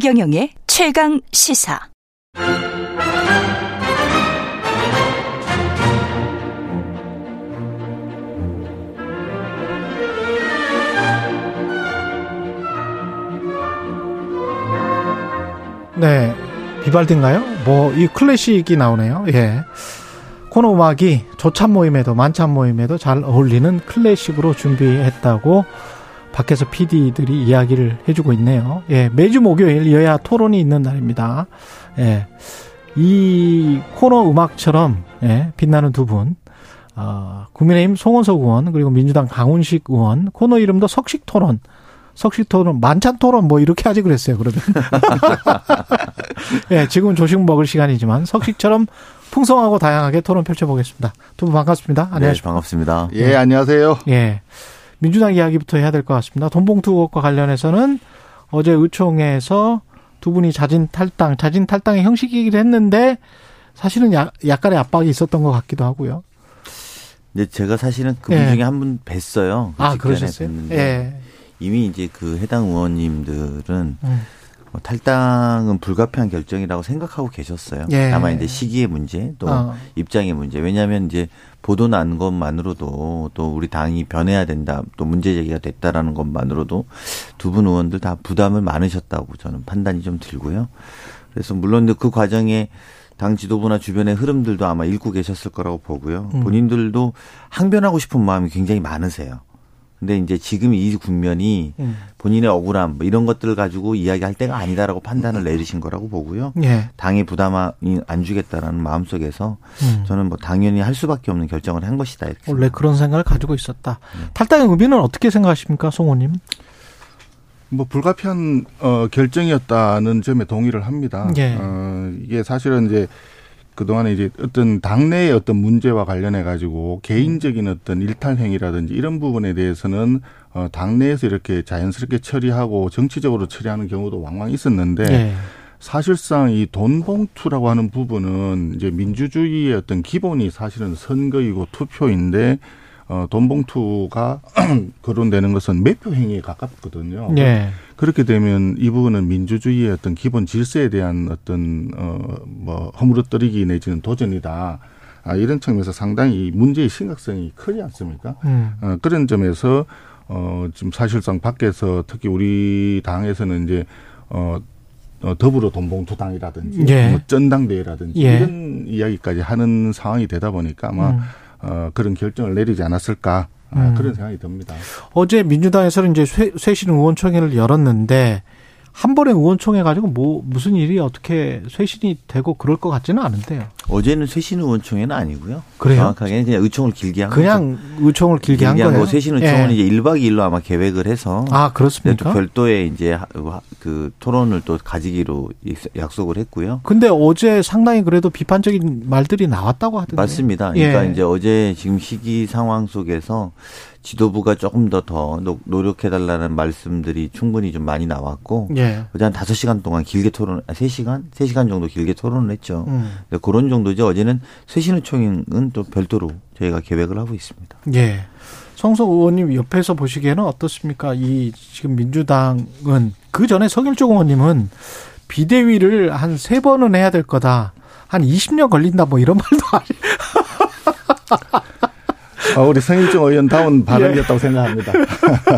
최경영의 최강 시사. 네. 비발디인가요? 뭐, 이 클래식이 나오네요. 예. 코너 음악이 조찬 모임에도 만찬 모임에도 잘 어울리는 클래식으로 준비했다고 밖에서 PD들이 이야기를 해주고 있네요. 예. 매주 목요일 여야 토론이 있는 날입니다. 예. 이 코너 음악처럼, 예. 빛나는 두 분. 어, 국민의힘 송원석 의원, 그리고 민주당 강훈식 의원, 코너 이름도 석식 토론. 석식 토론, 만찬 토론 뭐 이렇게 하지 그랬어요, 그러면. 예, 지금 조식 먹을 시간이지만 석식처럼 풍성하고 다양하게 토론 펼쳐보겠습니다. 두 분 반갑습니다. 안녕하십니까. 네, 반갑습니다. 예, 안녕하세요. 예. 민주당 이야기부터 해야 될 것 같습니다. 돈봉투 의혹과 관련해서는 어제 의총에서 두 분이 자진 탈당, 자진 탈당의 형식이긴 했는데 사실은 약, 약간의 압박이 있었던 것 같기도 하고요. 이제 제가 사실은 그분 예. 중에 한 분 뵀어요. 그 아, 그러셨어요? 뵀는데 예. 이미 이제 그 해당 의원님들은 음. 뭐 탈당은 불가피한 결정이라고 생각하고 계셨어요. 예. 다만 이제 시기의 문제 또 어. 입장의 문제. 왜냐하면 이제 보도 난 것만으로도 또 우리 당이 변해야 된다. 또 문제 제기가 됐다라는 것만으로도 두 분 의원들 다 부담을 많으셨다고 저는 판단이 좀 들고요. 그래서 물론 그 과정에 당 지도부나 주변의 흐름들도 아마 읽고 계셨을 거라고 보고요. 음. 본인들도 항변하고 싶은 마음이 굉장히 많으세요. 근데 이제 지금 이 국면이 음. 본인의 억울함 뭐 이런 것들을 가지고 이야기할 때가 아니다라고 판단을 내리신 거라고 보고요. 예. 당의 부담이 안 주겠다라는 마음 속에서 음. 저는 뭐 당연히 할 수밖에 없는 결정을 한 것이다 이렇게. 원래 생각합니다. 그런 생각을 가지고 있었다. 네. 탈당의 의미는 어떻게 생각하십니까, 송호님? 뭐 불가피한 어, 결정이었다는 점에 동의를 합니다. 예. 어, 이게 사실은 이제 그동안에 이제 어떤 당내의 어떤 문제와 관련해 가지고 개인적인 어떤 일탈 행위라든지 이런 부분에 대해서는 어, 당내에서 이렇게 자연스럽게 처리하고 정치적으로 처리하는 경우도 왕왕 있었는데 예. 사실상 이 돈봉투라고 하는 부분은 이제 민주주의의 어떤 기본이 사실은 선거이고 투표인데 어, 돈봉투가 거론되는 것은 매표 행위에 가깝거든요. 예. 그렇게 되면 이 부분은 민주주의의 어떤 기본 질서에 대한 어떤 어 뭐 허물어뜨리기 내지는 도전이다. 아, 이런 측면에서 상당히 이 문제의 심각성이 크지 않습니까? 음. 어, 그런 점에서 어, 지금 사실상 밖에서 특히 우리 당에서는 이제 어, 어 더불어 돈봉투당이라든지 예. 뭐 전당대회라든지 예. 이런 이야기까지 하는 상황이 되다 보니까 아마 음. 어, 그런 결정을 내리지 않았을까 아, 음. 그런 생각이 듭니다. 어제 민주당에서는 이제 쇄, 쇄신 의원총회를 열었는데 한 번에 의원총회 가지고 뭐 무슨 일이 어떻게 쇄신이 되고 그럴 것 같지는 않은데요. 어제는 쇄신 의원총회는 아니고요. 그래요? 정확하게 그냥 의총을 길게 한 거죠. 그냥 의총을 길게 한 거예요. 쇄신 의총은 예. 이제 1박 2일로 아마 계획을 해서 아또 그렇습니까? 별도의 이제 하- 그 토론을 또 가지기로 약속을 했고요. 근데 어제 상당히 그래도 비판적인 말들이 나왔다고 하던데. 맞습니다. 예. 그러니까 이제 어제 지금 시기 상황 속에서 지도부가 조금 더 더 노력해달라는 말씀들이 충분히 좀 많이 나왔고 예. 어제 한 다섯 시간 동안 길게 토론, 아, 세 시간, 세 시간 정도 길게 토론을 했죠. 음. 그런 정도 죠. 어제는 쇄신의총은 또 별도로 저희가 계획을 하고 있습니다. 예. 성석 의원님 옆에서 보시기에는 어떻습니까? 이 지금 민주당은 그 전에 성일종 의원님은 비대위를 한 세 번은 해야 될 거다. 한 20년 걸린다 뭐 이런 말도 하시. 어, 우리 성일종 의원다운 발언이었다고 생각합니다.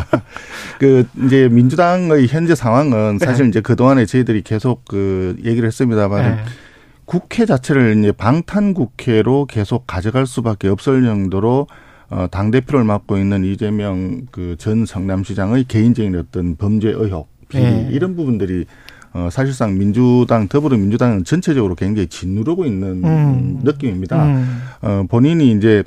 그 이제 민주당의 현재 상황은 사실 네. 이제 그 동안에 저희들이 계속 그 얘기를 했습니다만 예. 국회 자체를 이제 방탄 국회로 계속 가져갈 수밖에 없을 정도로 어, 당 대표를 맡고 있는 이재명 그 전 성남시장의 개인적인 어떤 범죄 의혹, 비리 네. 이런 부분들이 어, 사실상 민주당 더불어민주당은 전체적으로 굉장히 짓누르고 있는 음. 느낌입니다. 음. 어, 본인이 이제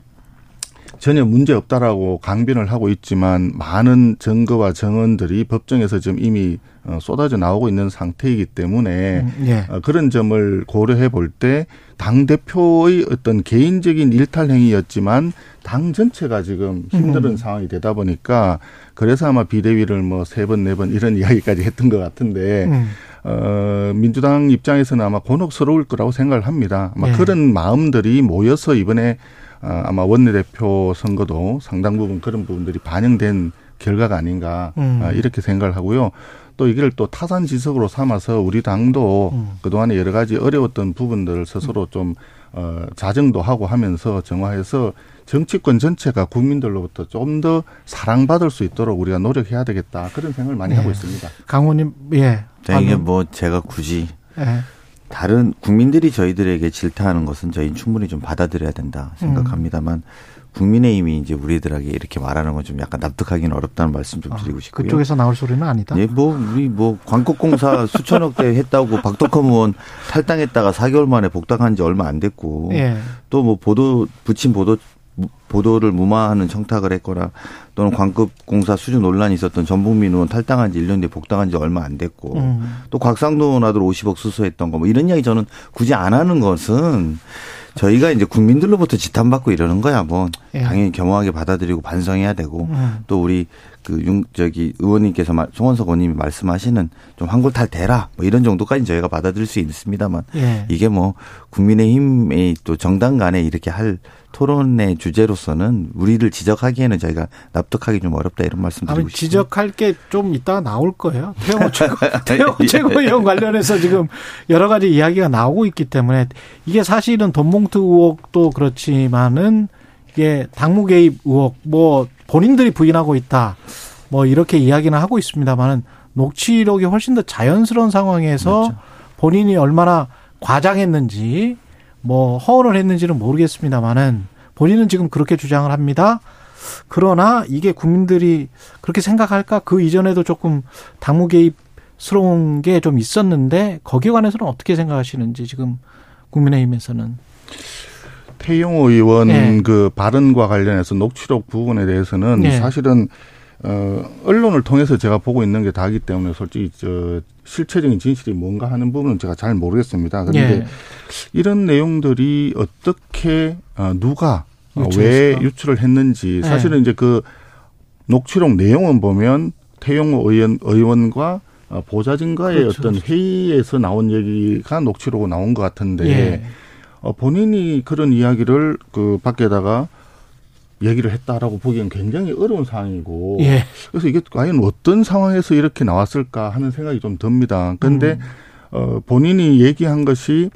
전혀 문제 없다라고 강변을 하고 있지만 많은 증거와 정언들이 법정에서 지금 이미 어, 쏟아져 나오고 있는 상태이기 때문에 음, 예. 어, 그런 점을 고려해 볼 때 당 대표의 어떤 개인적인 일탈 행위였지만 당 전체가 지금 힘든 음. 상황이 되다 보니까 그래서 아마 비대위를 뭐 세 번 네 번 이런 이야기까지 했던 것 같은데 음. 어, 민주당 입장에서는 아마 곤혹스러울 거라고 생각을 합니다. 아마 예. 그런 마음들이 모여서 이번에 어, 아마 원내대표 선거도 상당 부분 그런 부분들이 반영된 결과가 아닌가 음. 아, 이렇게 생각을 하고요. 또 이걸 또 타산 지석으로 삼아서 우리 당도 음. 그동안에 여러 가지 어려웠던 부분들을 스스로 좀 어, 자정도 하고 하면서 정화해서 정치권 전체가 국민들로부터 좀 더 사랑받을 수 있도록 우리가 노력해야 되겠다 그런 생각을 많이 예. 하고 있습니다. 강호님, 예. 자, 이게 뭐 제가 굳이 예. 다른 국민들이 저희들에게 질타하는 것은 저희는 충분히 좀 받아들여야 된다 생각합니다만 국민의힘이 이제 우리들에게 이렇게 말하는 건 좀 약간 납득하기는 어렵다는 말씀 좀 드리고 싶고요. 그쪽에서 나올 소리는 아니다. 예, 뭐 우리 뭐 광곡공사 수천억 대 했다고 박덕흠 의원 탈당했다가 4개월 만에 복당한 지 얼마 안 됐고 예. 또뭐 보도 붙인 보도 보도를 무마하는 청탁을 했거나 또는 광급공사 수주 논란이 있었던 전북민 의원 탈당한 지 1년 뒤에 복당한 지 얼마 안 됐고 음. 또 곽상도 아들 50억 수수했던 거 뭐 이런 이야기 저는 굳이 안 하는 것은 저희가 이제 국민들로부터 지탄받고 이러는 거야 뭐 예. 당연히 겸허하게 받아들이고 반성해야 되고 음. 또 우리 그 융 저기 의원님께서 말- 송원석 의원님이 말씀하시는 좀 한골탈 대라 뭐 이런 정도까지 저희가 받아들일 수 있습니다만 예. 이게 뭐 국민의힘의 또 정당 간에 이렇게 할 토론의 주제로서는 우리를 지적하기에는 저희가 납득하기 좀 어렵다 이런 말씀 드리고 싶습니다. 지적할 게 좀 이따가 나올 거예요. 태영호 최고 태영호 예. 최고위원 관련해서 지금 여러 가지 이야기가 나오고 있기 때문에 이게 사실은 돈봉투 의혹도 그렇지만은 이게 당무 개입 의혹 뭐 본인들이 부인하고 있다 뭐 이렇게 이야기는 하고 있습니다만은 녹취록이 훨씬 더 자연스러운 상황에서 맞죠. 본인이 얼마나 과장했는지 뭐 허언을 했는지는 모르겠습니다만은 본인은 지금 그렇게 주장을 합니다. 그러나 이게 국민들이 그렇게 생각할까? 그 이전에도 조금 당무 개입스러운 게 좀 있었는데 거기에 관해서는 어떻게 생각하시는지 지금 국민의힘에서는 태용호 의원 예. 그 발언과 관련해서 녹취록 부분에 대해서는 예. 사실은 어 언론을 통해서 제가 보고 있는 게 다기 때문에 솔직히 저 실체적인 진실이 뭔가 하는 부분은 제가 잘 모르겠습니다. 그런데 예. 이런 내용들이 어떻게 어 누가 어, 왜 유출했을까? 유출을 했는지 네. 사실은 이제 그 녹취록 내용은 보면 태용호 의원 의원과 어, 보좌진과의 그렇죠. 어떤 회의에서 나온 얘기가 녹취록으로 나온 것 같은데 예. 어, 본인이 그런 이야기를 그 밖에다가 얘기를 했다라고 보기엔 굉장히 어려운 상황이고 예. 그래서 이게 과연 어떤 상황에서 이렇게 나왔을까 하는 생각이 좀 듭니다. 그런데 음. 어, 본인이 얘기한 것이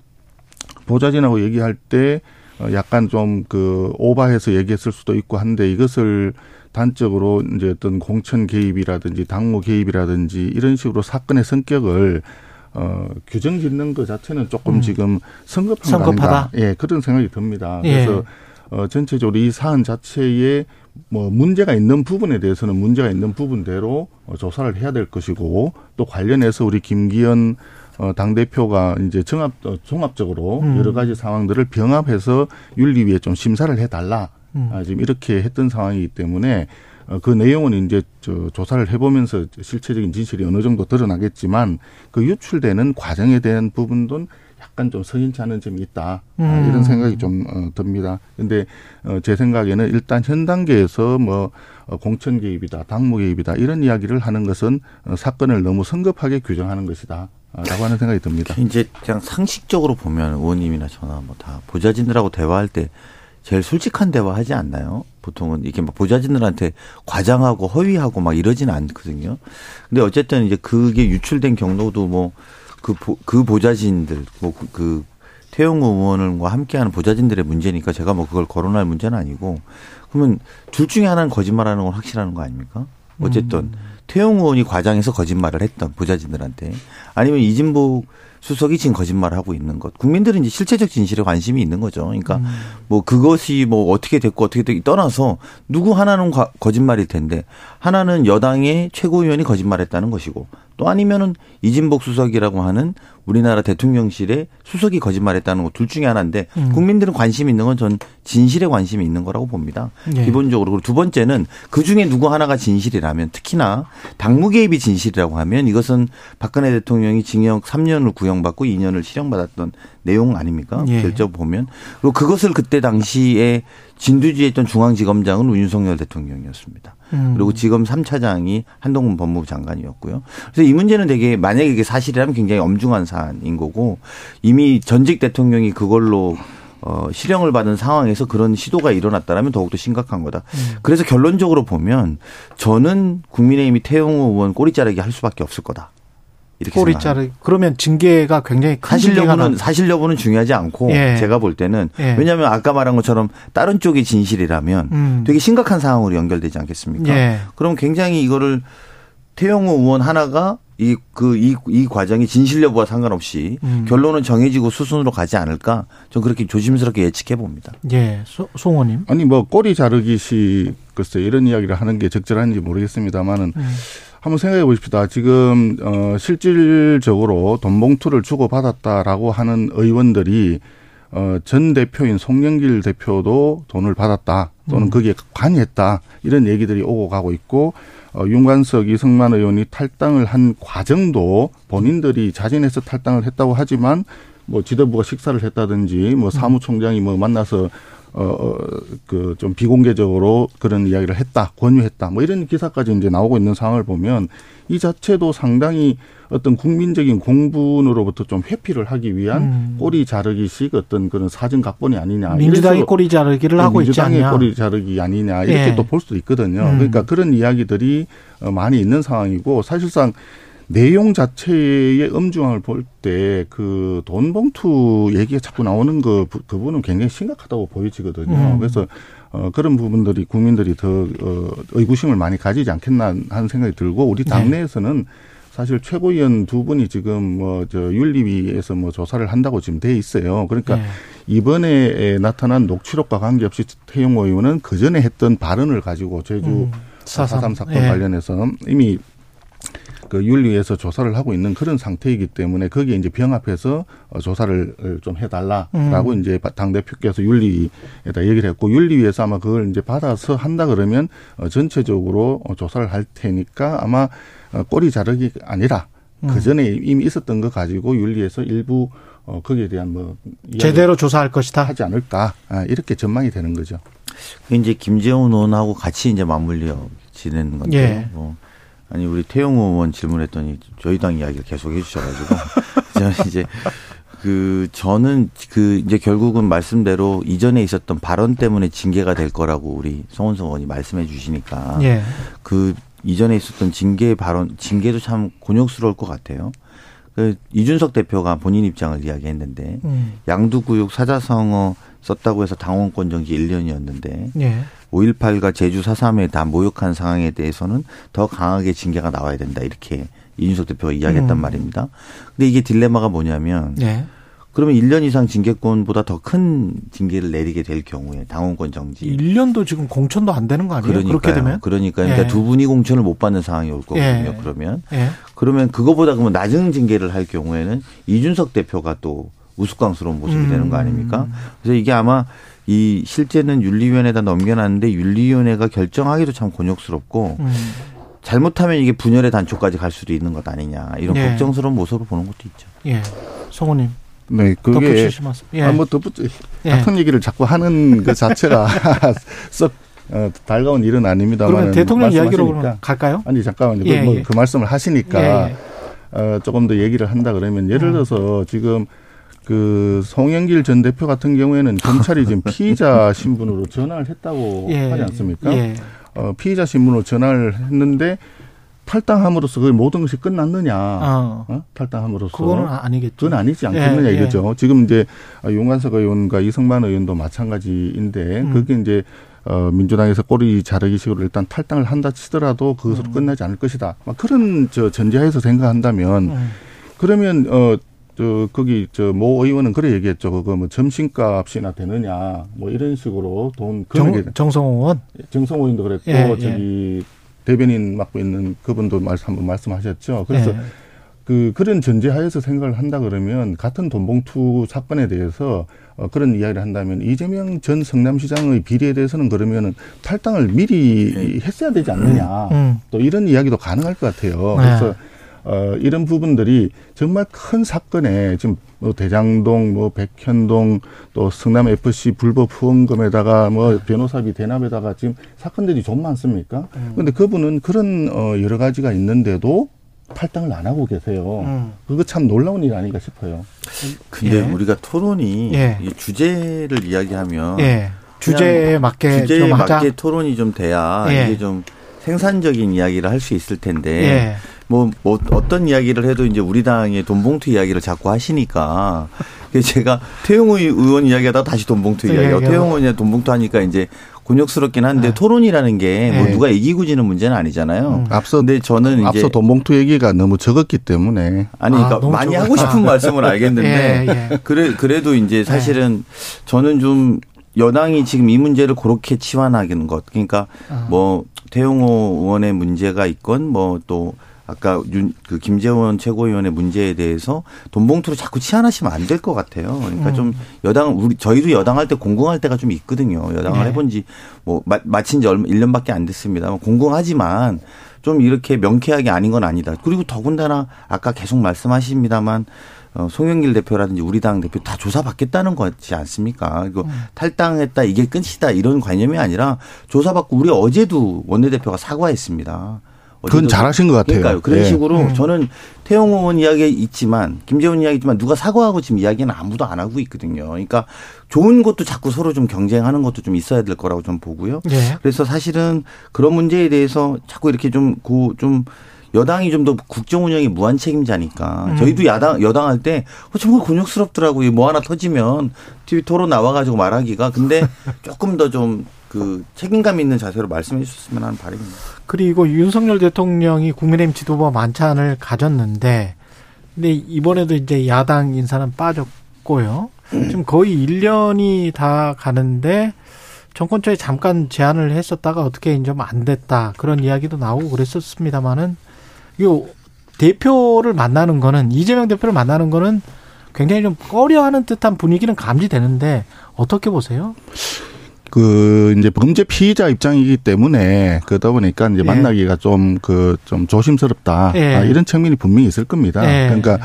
보좌진하고 얘기할 때 어, 약간 좀 그 오바해서 얘기했을 수도 있고 한데 이것을 단적으로 이제 어떤 공천 개입이라든지 당무 개입이라든지 이런 식으로 사건의 성격을 어, 규정 짓는 것 자체는 조금 음. 지금 성급한 거 성급하다? 예, 그런 생각이 듭니다. 예. 그래서 어, 전체적으로 이 사안 자체에 뭐 문제가 있는 부분에 대해서는 문제가 있는 부분대로 어, 조사를 해야 될 것이고 또 관련해서 우리 김기현 어, 당대표가 이제 정합, 어, 종합적으로 음. 여러 가지 상황들을 병합해서 윤리위에 좀 심사를 해달라. 음. 아, 지금 이렇게 했던 상황이기 때문에 어, 그 내용은 이제 저 조사를 해보면서 실체적인 진실이 어느 정도 드러나겠지만 그 유출되는 과정에 대한 부분도 약간 좀 석연치 않은 점이 있다. 아, 음. 이런 생각이 좀 어, 듭니다. 근데 어, 제 생각에는 일단 현 단계에서 뭐 어, 공천 개입이다, 당무 개입이다 이런 이야기를 하는 것은 어, 사건을 너무 성급하게 규정하는 것이다. 아, 라고 하는 생각이 듭니다. 이제 그냥 상식적으로 보면 의원님이나 저나 뭐 다 보좌진들하고 대화할 때 제일 솔직한 대화 하지 않나요? 보통은 이렇게 막 보좌진들한테 과장하고 허위하고 막 이러지는 않거든요. 근데 어쨌든 이제 그게 유출된 경로도 뭐 그 그 보좌진들 뭐그 태용 의원과 함께하는 보좌진들의 문제니까 제가 뭐 그걸 거론할 문제는 아니고 그러면 둘 중에 하나는 거짓말하는 건 확실한 거 아닙니까? 어쨌든 태용 의원이 과장해서 거짓말을 했던 보좌진들한테 아니면 이진복 수석이 지금 거짓말을 하고 있는 것. 국민들은 이제 실체적 진실에 관심이 있는 거죠. 그러니까 뭐 그것이 뭐 어떻게 됐고 어떻게 됐기 떠나서 누구 하나는 과- 거짓말일 텐데 하나는 여당의 최고위원이 거짓말했다는 것이고 또 아니면은 이진복 수석이라고 하는 우리나라 대통령실의 수석이 거짓말했다는 것 둘 중에 하나인데 음. 국민들은 관심이 있는 건 전 진실에 관심이 있는 거라고 봅니다. 예. 기본적으로 그리고 두 번째는 그 중에 누구 하나가 진실이라면 특히나 당무 개입이 진실이라고 하면 이것은 박근혜 대통령이 징역 3년을 구형받고 2년을 실형받았던 내용 아닙니까? 예. 결정 보면 그리고 그것을 그때 당시에 진두지했던 중앙지검장은 윤석열 대통령이었습니다. 음. 그리고 지검 3차장이 한동훈 법무부 장관이었고요. 그래서 이 문제는 되게 만약에 이게 사실이라면 굉장히 엄중한 사안인 거고 이미 전직 대통령이 그걸로 어, 실형을 받은 상황에서 그런 시도가 일어났다라면 더욱더 심각한 거다. 그래서 결론적으로 보면 저는 국민의힘이 태영호 의원 꼬리 자르기 할 수밖에 없을 거다. 이렇게 꼬리 생각합니다. 자르 그러면 징계가 굉장히 큰 사실 여부는 나- 사실 여부는 중요하지 않고 예. 제가 볼 때는 예. 왜냐하면 아까 말한 것처럼 다른 쪽이 진실이라면 음. 되게 심각한 상황으로 연결되지 않겠습니까? 예. 그럼 굉장히 이거를 태영호 의원 하나가 이 그이이 과정이 진실 여부와 상관없이 음. 결론은 정해지고 수순으로 가지 않을까? 전 그렇게 조심스럽게 예측해 봅니다. 예, 소, 송호님. 아니 뭐 꼬리 자르기식 글쎄 이런 이야기를 하는 게 적절한지 모르겠습니다만은 음. 한번 생각해 보십시다. 지금 어 실질적으로 돈 봉투를 주고 받았다라고 하는 의원들이 어전 대표인 송영길 대표도 돈을 받았다 또는 음. 거기에 관여했다 이런 얘기들이 오고 가고 있고 어 윤관석 이승만 의원이 탈당을 한 과정도 본인들이 자진해서 탈당을 했다고 하지만 뭐 지도부가 식사를 했다든지 뭐 사무총장이 뭐 만나서 어그 좀 비공개적으로 그런 이야기를 했다 권유했다 뭐 이런 기사까지 이제 나오고 있는 상황을 보면 이 자체도 상당히 어떤 국민적인 공분으로부터 좀 회피를 하기 위한 음. 꼬리 자르기식 어떤 그런 사정 각본이 아니냐 민주당이 꼬리 자르기를 하고 있지 민주당의 않냐. 꼬리 자르기 아니냐 이렇게 예. 또볼 수도 있거든요. 음. 그러니까 그런 이야기들이 어, 많이 있는 상황이고 사실상 내용 자체의 엄중함을 볼 때 그 돈 봉투 얘기가 자꾸 나오는 그 부- 그분은 굉장히 심각하다고 보여지거든요. 음. 그래서 어 그런 부분들이 국민들이 더 어, 의구심을 많이 가지지 않겠나 하는 생각이 들고 우리 네. 당내에서는 사실 최고위원 두 분이 지금 뭐 저 윤리위에서 뭐 조사를 한다고 지금 돼 있어요. 그러니까 예. 이번에 나타난 녹취록과 관계없이 태영호 의원은 그 전에 했던 발언을 가지고 제주 음, 사삼 사건 예. 관련해서 이미 그 윤리에서 조사를 하고 있는 그런 상태이기 때문에 거기에 이제 병합해서 어, 조사를 좀 해달라라고 음. 이제 당 대표께서 윤리에다 얘기를 했고 윤리위에서 아마 그걸 이제 받아서 한다 그러면 어, 전체적으로 어, 조사를 할 테니까 아마 어, 꼬리 자르기 아니라 음. 그 전에 이미 있었던 거 가지고 윤리에서 일부 어, 거기에 대한 뭐 제대로 조사할 것이다. 하지 않을까 아, 이렇게 전망이 되는 거죠. 그 이제 김재훈 의원하고 같이 이제 맞물려 지내는 건데 예. 뭐 아니 우리 태영호 의원 질문했더니 저희 당 이야기를 계속 해주셔가지고 저는 이제 그 저는 그 이제 결국은 말씀대로 이전에 있었던 발언 때문에 징계가 될 거라고 우리 송원석 의원이 말씀해 주시니까 예. 그 이전에 있었던 징계 발언 징계도 참 곤욕스러울 것 같아요. 그 이준석 대표가 본인 입장을 이야기했는데 음. 양두구육 사자성어 썼다고 해서 당원권 정지 1년이었는데 예. 5.18과 제주 4.3에 다 모욕한 상황에 대해서는 더 강하게 징계가 나와야 된다. 이렇게 이준석 대표가 이야기했단 음. 말입니다. 근데 이게 딜레마가 뭐냐면 예. 그러면 1년 이상 징계권보다 더 큰 징계를 내리게 될 경우에 당원권 정지. 1년도 지금 공천도 안 되는 거 아니에요? 그러니까요. 그렇게 되면? 그러니까, 예. 그러니까 두 분이 공천을 못 받는 상황이 올 거거든요. 예. 그러면 예. 그러면 그거보다 그러면 낮은 징계를 할 경우에는 이준석 대표가 또 우스꽝스러운 모습이 음. 되는 거 아닙니까? 그래서 이게 아마 이 실제는 윤리위원회에다 넘겨놨는데 윤리위원회가 결정하기도 참 곤욕스럽고 음. 잘못하면 이게 분열의 단초까지 갈 수도 있는 것 아니냐 이런 예. 걱정스러운 모습을 보는 것도 있죠. 예. 송호님. 네, 그게. 예. 아, 뭐 덧붙 예. 같은 얘기를 자꾸 하는 그 자체가 썩 어, 달가운 일은 아닙니다만 그러면 대통령 이야기로 그러면 갈까요? 아니 잠깐만요. 예, 뭐 예. 그 말씀을 하시니까 예, 예. 어, 조금 더 얘기를 한다 그러면 예를 음. 들어서 지금 그 송영길 전 대표 같은 경우에는 경찰이 지금 피의자 신분으로 전화를 했다고 예. 하지 않습니까? 예. 어, 피의자 신분으로 전화를 했는데 탈당함으로써 그 모든 것이 끝났느냐? 어. 어? 탈당함으로써 그거는 아니겠죠. 그건 아니지 않겠느냐 예, 예. 이거죠. 지금 이제 윤관석 의원과 이승만 의원도 마찬가지인데 음. 그게 이제 어 민주당에서 꼬리 자르기식으로 일단 탈당을 한다 치더라도 그것으로 음. 끝나지 않을 것이다. 막 그런 저 전제하에서 생각한다면 음. 그러면 어. 저 거기 저 모 의원은 그래 얘기했죠. 그거 뭐 점심값이나 되느냐 뭐 이런 식으로 돈 정, 정성호 의원. 정성 의원도 그랬고 예, 저기 대변인 맡고 있는 그분도 말씀 한번 말씀하셨죠. 그래서 예. 그 그런 전제하에서 생각을 한다 그러면 같은 돈봉투 사건에 대해서 어, 그런 이야기를 한다면 이재명 전 성남시장의 비리에 대해서는 그러면은 탈당을 미리 했어야 되지 않느냐. 음. 또 이런 이야기도 가능할 것 같아요. 네. 그래서 어, 이런 부분들이 정말 큰 사건에 지금 뭐 대장동, 뭐 백현동, 또 성남 FC 불법 후원금에다가 뭐 변호사비 대납에다가 지금 사건들이 좀 많습니까? 음. 근데 그분은 그런 어, 여러 가지가 있는데도 탈당을 안 하고 계세요. 음. 그거 참 놀라운 일 아닌가 싶어요. 근데 예. 우리가 토론이 예. 이 주제를 이야기하면 예. 주제에 맞게 주제에 좀 하자. 맞게 토론이 좀 돼야 예. 이게 좀 생산적인 이야기를 할 수 있을 텐데 예. 뭐, 뭐 어떤 이야기를 해도 이제 우리 당의 돈봉투 이야기를 자꾸 하시니까 제가 태용의 의원 이야기하다가 다시 돈봉투 또 이야기하고 이야기하고. 태용 의원이 돈봉투 하니까 이제 곤욕스럽긴 한데 네. 토론이라는 게뭐 네. 누가 이기고 지는 문제는 아니잖아요. 음. 앞서 근데 저는 앞서 돈봉투 얘기가 너무 적었기 때문에 아니 아, 그러니까 너무 많이 적었다. 하고 싶은 말씀은 알겠는데 예, 예. 그래 그래도 이제 사실은 저는 좀 여당이 지금 이 문제를 그렇게 치환하는 것 그러니까 아. 뭐 태용호 의원의 문제가 있건 뭐또 아까 윤, 그 김재원 최고위원의 문제에 대해서 돈 봉투로 자꾸 치환하시면 안 될 것 같아요. 그러니까 음. 좀 여당 우리 저희도 여당할 때 공공할 때가 좀 있거든요. 여당을 네. 해본 지뭐 마친 지 얼마 1년밖에 안 됐습니다. 공공하지만 좀 이렇게 명쾌하게 아닌 건 아니다. 그리고 더군다나 아까 계속 말씀하십니다만 어, 송영길 대표라든지 우리 당 대표 다 조사받겠다는 거지 않습니까? 이거 음. 탈당했다 이게 끝이다 이런 관념이 아니라 조사받고 우리 어제도 원내대표가 사과했습니다. 그건 잘하신 것 같아요. 그러니까요. 그런 예. 식으로 음. 저는 태용 의원 이야기 있지만 김재원 이야기 있지만 누가 사과하고 지금 이야기는 아무도 안 하고 있거든요. 그러니까 좋은 것도 자꾸 서로 좀 경쟁하는 것도 좀 있어야 될 거라고 좀 보고요. 예. 그래서 사실은 그런 문제에 대해서 자꾸 이렇게 좀 고좀 여당이 좀 더 국정 운영이 무한 책임자니까 음. 저희도 야당 여당 할때 어, 정말 곤욕스럽더라고요. 뭐 하나 터지면 TV 토론 나와가지고 말하기가 근데 조금 더좀 그 책임감 있는 자세로 말씀해 주셨으면 하는 바람입니다. 그리고 윤석열 대통령이 국민의힘 지도부 만찬을 가졌는데, 근데 이번에도 이제 야당 인사는 빠졌고요. 지금 거의 1년이 다 가는데, 정권 초에 잠깐 제안을 했었다가 어떻게 좀안 됐다. 그런 이야기도 나오고 그랬었습니다만은, 요, 대표를 만나는 거는, 이재명 대표를 만나는 거는 굉장히 좀 꺼려하는 듯한 분위기는 감지되는데, 어떻게 보세요? 그 이제 범죄 피의자 입장이기 때문에 그러다 보니까 이제 예. 만나기가 좀그 좀 조심스럽다 예. 아, 이런 측면이 분명히 있을 겁니다. 예. 그러니까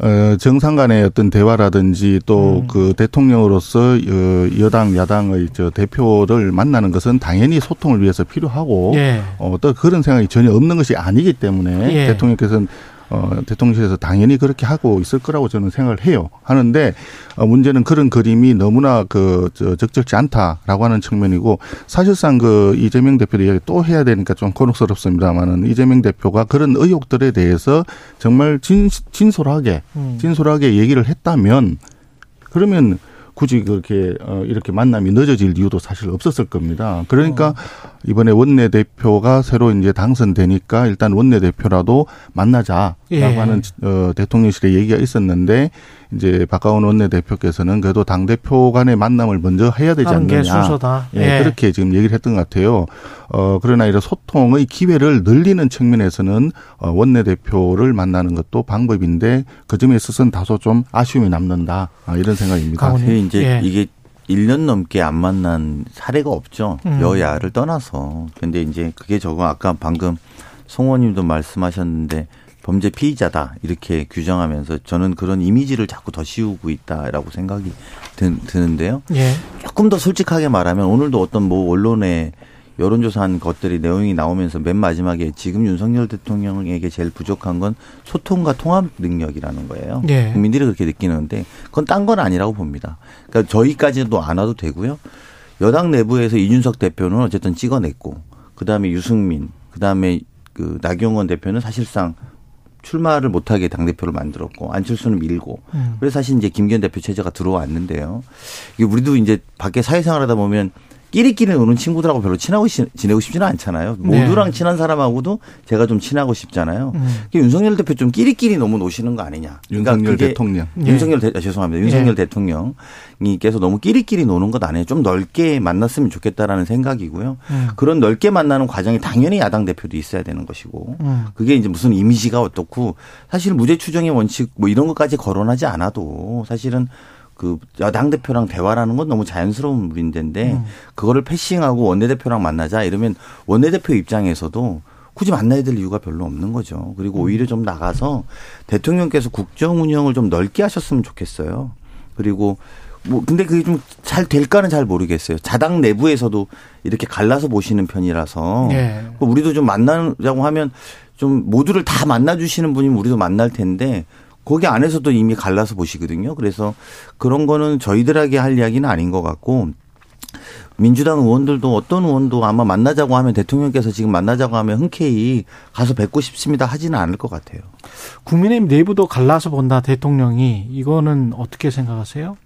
어 정상 간의 어떤 대화라든지 또 음. 그 대통령으로서 어, 여당 야당의 저 대표를 만나는 것은 당연히 소통을 위해서 필요하고 예. 어, 또 그런 생각이 전혀 없는 것이 아니기 때문에 예. 대통령께서는 어, 대통령실에서 당연히 그렇게 하고 있을 거라고 저는 생각을 해요. 하는데 어, 문제는 그런 그림이 너무나 그 저, 적절치 않다라고 하는 측면이고 사실상 그 이재명 대표의 이야기 또 해야 되니까 좀 곤혹스럽습니다만은 이재명 대표가 그런 의혹들에 대해서 정말 진, 진솔하게 음. 진솔하게 얘기를 했다면 그러면 굳이 그렇게 어 이렇게 만남이 늦어질 이유도 사실 없었을 겁니다. 그러니까 어. 이번에 원내 대표가 새로 이제 당선되니까 일단 원내 대표라도 만나자라고 예. 하는 어 대통령실의 얘기가 있었는데 이제 박가원 원내 대표께서는 그래도 당 대표 간의 만남을 먼저 해야 되지 않느냐. 순서다. 예, 예. 그렇게 지금 얘기를 했던 것 같아요. 어, 그러나 이런 소통의 기회를 늘리는 측면에서는 어, 원내대표를 만나는 것도 방법인데 그 점에 있어서는 다소 좀 아쉬움이 남는다. 아, 이런 생각입니다. 강원님. 사실 이제 예. 이게 1년 넘게 안 만난 사례가 없죠. 음. 여야를 떠나서. 근데 이제 그게 저거 아까 방금 송원님도 말씀하셨는데 범죄 피의자다 이렇게 규정하면서 저는 그런 이미지를 자꾸 더 씌우고 있다라고 생각이 드, 드는데요. 예. 조금 더 솔직하게 말하면 오늘도 어떤 뭐 언론에 여론조사한 것들이 내용이 나오면서 맨 마지막에 지금 윤석열 대통령에게 제일 부족한 건 소통과 통합 능력이라는 거예요. 예. 국민들이 그렇게 느끼는데 그건 딴 건 아니라고 봅니다. 그러니까 저희까지도 안 와도 되고요. 여당 내부에서 이준석 대표는 어쨌든 찍어냈고 그다음에 유승민, 그다음에 그 나경원 대표는 사실상 출마를 못하게 당대표를 만들었고 안철수는 밀고 음. 그래서 사실 이제 김기현 대표 체제가 들어왔는데요. 이게 우리도 이제 밖에 사회생활 하다 보면 끼리끼리 노는 친구들하고 별로 친하고 시- 지내고 싶지는 않잖아요. 네. 모두랑 친한 사람하고도 제가 좀 친하고 싶잖아요. 음. 그게 윤석열 대표 좀 끼리끼리 너무 노시는 거 아니냐. 그러니까 윤석열 대통령. 예. 윤석열 대, 아, 죄송합니다. 윤석열 예. 대통령님께서 너무 끼리끼리 노는 것 아니에요. 좀 넓게 만났으면 좋겠다라는 생각이고요. 음. 그런 넓게 만나는 과정이 당연히 야당 대표도 있어야 되는 것이고 음. 그게 이제 무슨 이미지가 어떻고 사실 무죄 추정의 원칙 뭐 이런 것까지 거론하지 않아도 사실은 그 여당 대표랑 대화라는 건 너무 자연스러운 문제인데 음. 그거를 패싱하고 원내대표랑 만나자 이러면 원내대표 입장에서도 굳이 만나야 될 이유가 별로 없는 거죠. 그리고 음. 오히려 좀 나가서 대통령께서 국정 운영을 좀 넓게 하셨으면 좋겠어요. 그리고 뭐 근데 그게 좀 잘 될까는 잘 모르겠어요. 자당 내부에서도 이렇게 갈라서 보시는 편이라서 예. 우리도 좀 만나자고 하면 좀 모두를 다 만나 주시는 분이면 우리도 만날 텐데 거기 안에서도 이미 갈라서 보시거든요. 그래서 그런 거는 저희들에게 할 이야기는 아닌 것 같고 민주당 의원들도 어떤 의원도 아마 만나자고 하면 대통령께서 지금 만나자고 하면 흔쾌히 가서 뵙고 싶습니다 하지는 않을 것 같아요. 국민의힘 내부도 갈라서 본다 대통령이 이거는 어떻게 생각하세요?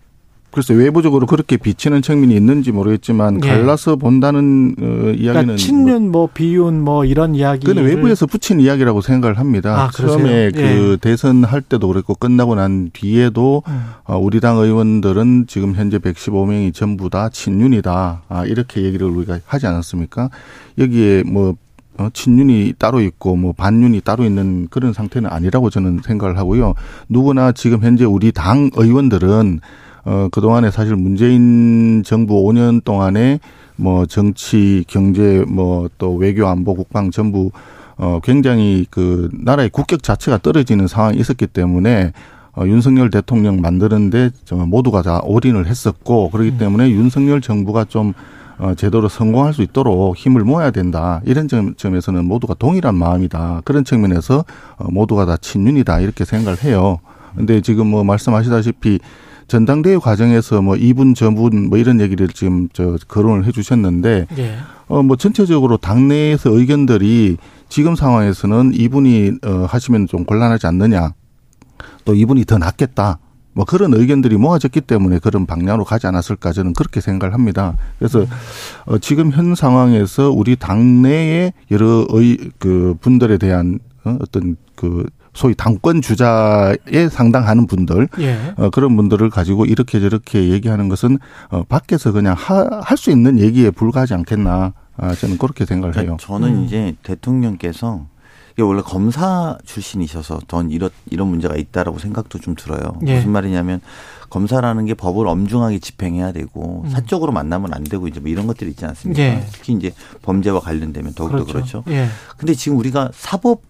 글쎄 외부적으로 그렇게 비치는 측면이 있는지 모르겠지만 예. 갈라서 본다는 어, 이야기는 그러니까 친윤 뭐 비윤 뭐 이런 이야기 그는 외부에서 붙인 이야기라고 생각을 합니다. 아? 처음에 예. 그 대선 할 때도 그랬고 끝나고 난 뒤에도 음. 어, 우리 당 의원들은 지금 현재 115명이 전부 다 친윤이다. 아, 이렇게 얘기를 우리가 하지 않았습니까? 여기에 뭐 어, 친윤이 따로 있고 뭐 반윤이 따로 있는 그런 상태는 아니라고 저는 생각을 하고요. 누구나 지금 현재 우리 당 의원들은 어, 그동안에 사실 문재인 정부 5년 동안에 뭐 정치, 경제, 뭐 또 외교, 안보, 국방 전부 어, 굉장히 그 나라의 국격 자체가 떨어지는 상황이 있었기 때문에 어, 윤석열 대통령 만드는데 정말 모두가 다 올인을 했었고 그렇기 때문에 윤석열 정부가 좀 어, 제대로 성공할 수 있도록 힘을 모아야 된다. 이런 점, 점에서는 모두가 동일한 마음이다. 그런 측면에서 어, 모두가 다 친윤이다. 이렇게 생각을 해요. 근데 지금 뭐 말씀하시다시피 전당대회 과정에서 뭐 이분 저분 뭐 이런 얘기를 지금 저 거론을 해 주셨는데 예. 어뭐 전체적으로 당내에서 의견들이 지금 상황에서는 이분이 어 하시면 좀 곤란하지 않느냐. 또 이분이 더 낫겠다. 뭐 그런 의견들이 모아졌기 때문에 그런 방향으로 가지 않았을까 저는 그렇게 생각을 합니다. 그래서 어 지금 현 상황에서 우리 당내의 여러 의 그 분들에 대한 어 어떤 그 소위 당권 주자에 상당하는 분들 예. 어, 그런 분들을 가지고 이렇게 저렇게 얘기하는 것은 어, 밖에서 그냥 할 수 있는 얘기에 불과하지 않겠나 아, 저는 그렇게 생각을 해요. 그러니까 저는 이제 대통령께서 이게 원래 검사 출신이셔서 전 이런 이런 문제가 있다라고 생각도 좀 들어요. 예. 무슨 말이냐면 검사라는 게 법을 엄중하게 집행해야 되고 사적으로 만나면 안 되고 이제 뭐 이런 것들이 있지 않습니까? 예. 특히 이제 범죄와 관련되면 더욱더 그렇죠. 예. 근데 지금 우리가 사법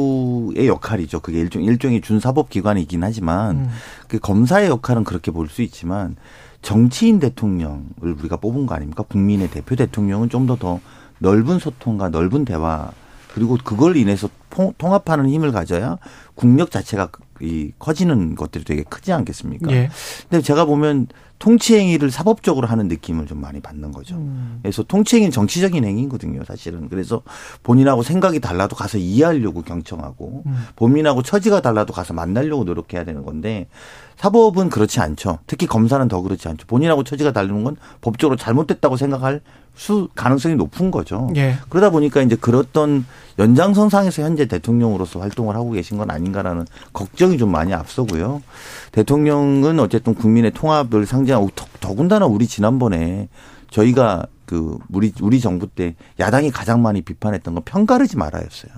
부의 역할이죠. 그게 일종 일종의 준사법 기관이긴 하지만 음. 그 검사의 역할은 그렇게 볼 수 있지만 정치인 대통령을 우리가 뽑은 거 아닙니까? 국민의 대표 대통령은 좀 더더 넓은 소통과 넓은 대화 그리고 그걸 인해서 통- 통합하는 힘을 가져야 국력 자체가 이 커지는 것들이 되게 크지 않겠습니까? 예. 근데 제가 보면 통치 행위를 사법적으로 하는 느낌을 좀 많이 받는 거죠. 음. 그래서 통치 행위는 정치적인 행위거든요, 사실은. 그래서 본인하고 생각이 달라도 가서 이해하려고 경청하고 음. 본인하고 처지가 달라도 가서 만나려고 노력해야 되는 건데 사법은 그렇지 않죠. 특히 검사는 더 그렇지 않죠. 본인하고 처지가 다르는 건 법적으로 잘못됐다고 생각할 수 가능성이 높은 거죠. 예. 그러다 보니까 이제 그렇던 연장선상에서 현재 대통령으로서 활동을 하고 계신 건 아닌가라는 걱정이 좀 많이 앞서고요. 대통령은 어쨌든 국민의 통합을 상징 하고 더- 더군다나 우리 지난번에 저희가 그 우리 우리 정부 때 야당이 가장 많이 비판했던 건 편가르지 말아였어요.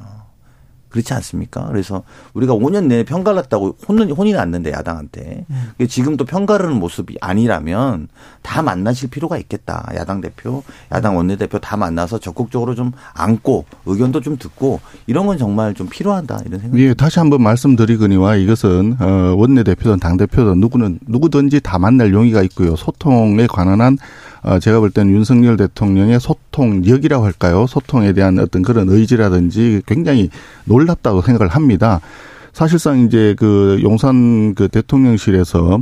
그렇지 않습니까? 그래서 우리가 5년 내내 편갈랐다고 혼은 혼이 났는데 야당한테 음. 지금 또 편가르는 모습이 아니라면 다 만나실 필요가 있겠다. 야당 대표, 야당 원내대표 다 만나서 적극적으로 좀 안고 의견도 좀 듣고 이런 건 정말 좀 필요하다 이런 생각이 예, 다시 한번 말씀드리거니와 이것은 어, 원내 대표든 당 대표든 누구는 누구든지 다 만날 용의가 있고요. 소통에 관한 한 어, 제가 볼 때는 윤석열 대통령의 소통력이라고 할까요? 소통에 대한 어떤 그런 의지라든지 굉장히 놀랍다고 생각을 합니다. 사실상 이제 그 용산 그 대통령실에서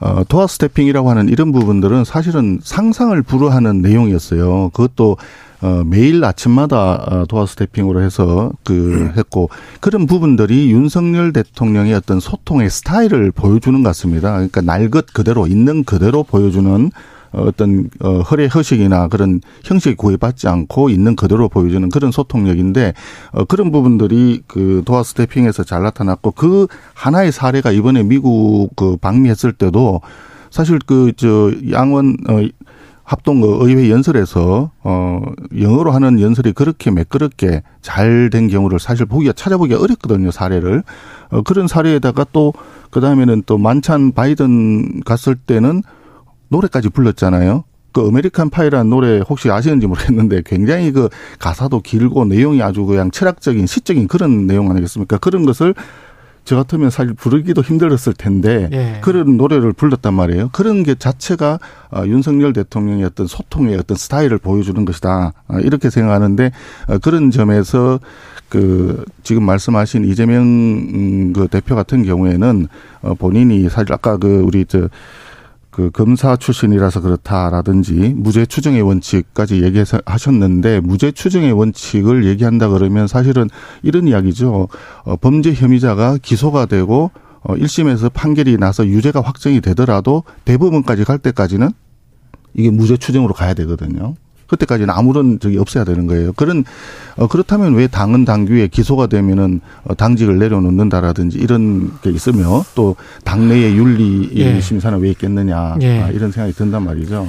어, 도어 스태핑이라고 하는 이런 부분들은 사실은 상상을 불허하는 내용이었어요. 그것도 어, 매일 아침마다 어, 도어 스태핑으로 해서 그 했고 그런 부분들이 윤석열 대통령의 어떤 소통의 스타일을 보여주는 것 같습니다. 그러니까 날 것 그대로 있는 그대로 보여주는 어, 어떤 어, 허례 허식이나 그런 형식에 구애받지 않고 있는 그대로 보여주는 그런 소통력인데 어, 그런 부분들이 그 도어 스태핑에서 잘 나타났고 그 하나의 사례가 이번에 미국 그 방미했을 때도 사실 그 저 양원 어 합동 그 의회 연설에서 어 영어로 하는 연설이 그렇게 매끄럽게 잘 된 경우를 사실 보기가 찾아보기가 어렵거든요 사례를 어 그런 사례에다가 또 그다음에는 또 만찬 바이든 갔을 때는 노래까지 불렀잖아요. 그 American Pie라는 노래 혹시 아시는지 모르겠는데 굉장히 그 가사도 길고 내용이 아주 그냥 철학적인 시적인 그런 내용 아니겠습니까? 그런 것을 저 같으면 사실 부르기도 힘들었을 텐데 예. 그런 노래를 불렀단 말이에요. 그런 게 자체가 어, 윤석열 대통령의 어떤 소통의 어떤 스타일을 보여주는 것이다. 어, 이렇게 생각하는데 어, 그런 점에서 그 지금 말씀하신 이재명 음, 그 대표 같은 경우에는 어, 본인이 사실 아까 그 우리 저 그 검사 출신이라서 그렇다라든지 무죄 추정의 원칙까지 얘기하셨는데 무죄 추정의 원칙을 얘기한다 그러면 사실은 이런 이야기죠. 어, 범죄 혐의자가 기소가 되고 어, 1심에서 판결이 나서 유죄가 확정이 되더라도 대법원까지 갈 때까지는 이게 무죄 추정으로 가야 되거든요. 그때까지는 아무런 적이 없어야 되는 거예요. 그런 어 그렇다면 왜 당은 당규에 기소가 되면은 어 당직을 내려놓는다라든지 이런 게 있으며 또 당내의 윤리 예. 심사는 왜 있겠느냐 예. 아, 이런 생각이 든단 말이죠.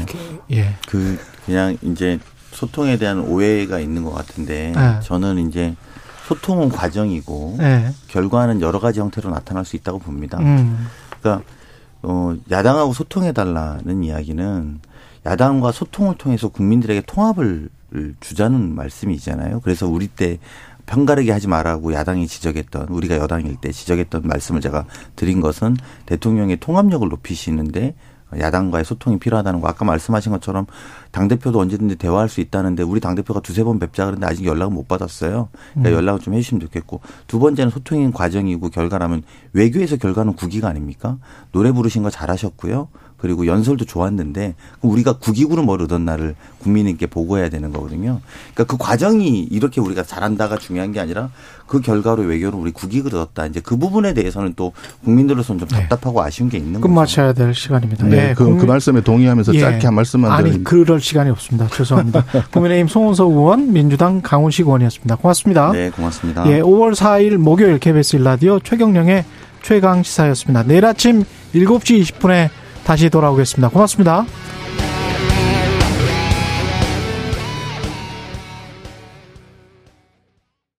예. 그 그냥 이제 소통에 대한 오해가 있는 것 같은데 네. 저는 이제 소통은 과정이고 예. 결과는 여러 가지 형태로 나타날 수 있다고 봅니다. 음. 그러니까 어 야당하고 소통해 달라는 이야기는 야당과 소통을 통해서 국민들에게 통합을 주자는 말씀이잖아요. 그래서 우리 때 편가르게 하지 말라고 야당이 지적했던 우리가 여당일 때 지적했던 말씀을 제가 드린 것은 대통령의 통합력을 높이시는데 야당과의 소통이 필요하다는 거 아까 말씀하신 것처럼 당 대표도 언제든지 대화할 수 있다는데 우리 당 대표가 두세 번 뵙자 그러는데 아직 연락을 못 받았어요. 그러니까 연락을 좀 해주시면 좋겠고 두 번째는 소통인 과정이고 결과라면 외교에서 결과는 국기가 아닙니까? 노래 부르신 거 잘하셨고요. 그리고 연설도 좋았는데 그럼 우리가 국익으로 뭘 얻었나를 국민에게 보고해야 되는 거거든요. 그러니까 그 과정이 이렇게 우리가 잘한다가 중요한 게 아니라 그 결과로 외교로 우리 국익을 얻었다. 이제 그 부분에 대해서는 또 국민들로서는 좀 답답하고 아쉬운 게 있는 거죠. 끝마쳐야 될 시간입니다. 네, 예. 그, 그 국민- 말씀에 동의하면서 예. 짧게 한 말씀만 아니 드리면 그럴 시간이 없습니다. 죄송합니다. 국민의힘 송원석 의원, 민주당 강훈식 의원이었습니다. 고맙습니다. 네, 고맙습니다. 예, 5월 4일 목요일 KBS 일라디오 최경령의 최강 시사였습니다. 내일 아침 7시 20분에 다시 돌아오겠습니다. 고맙습니다.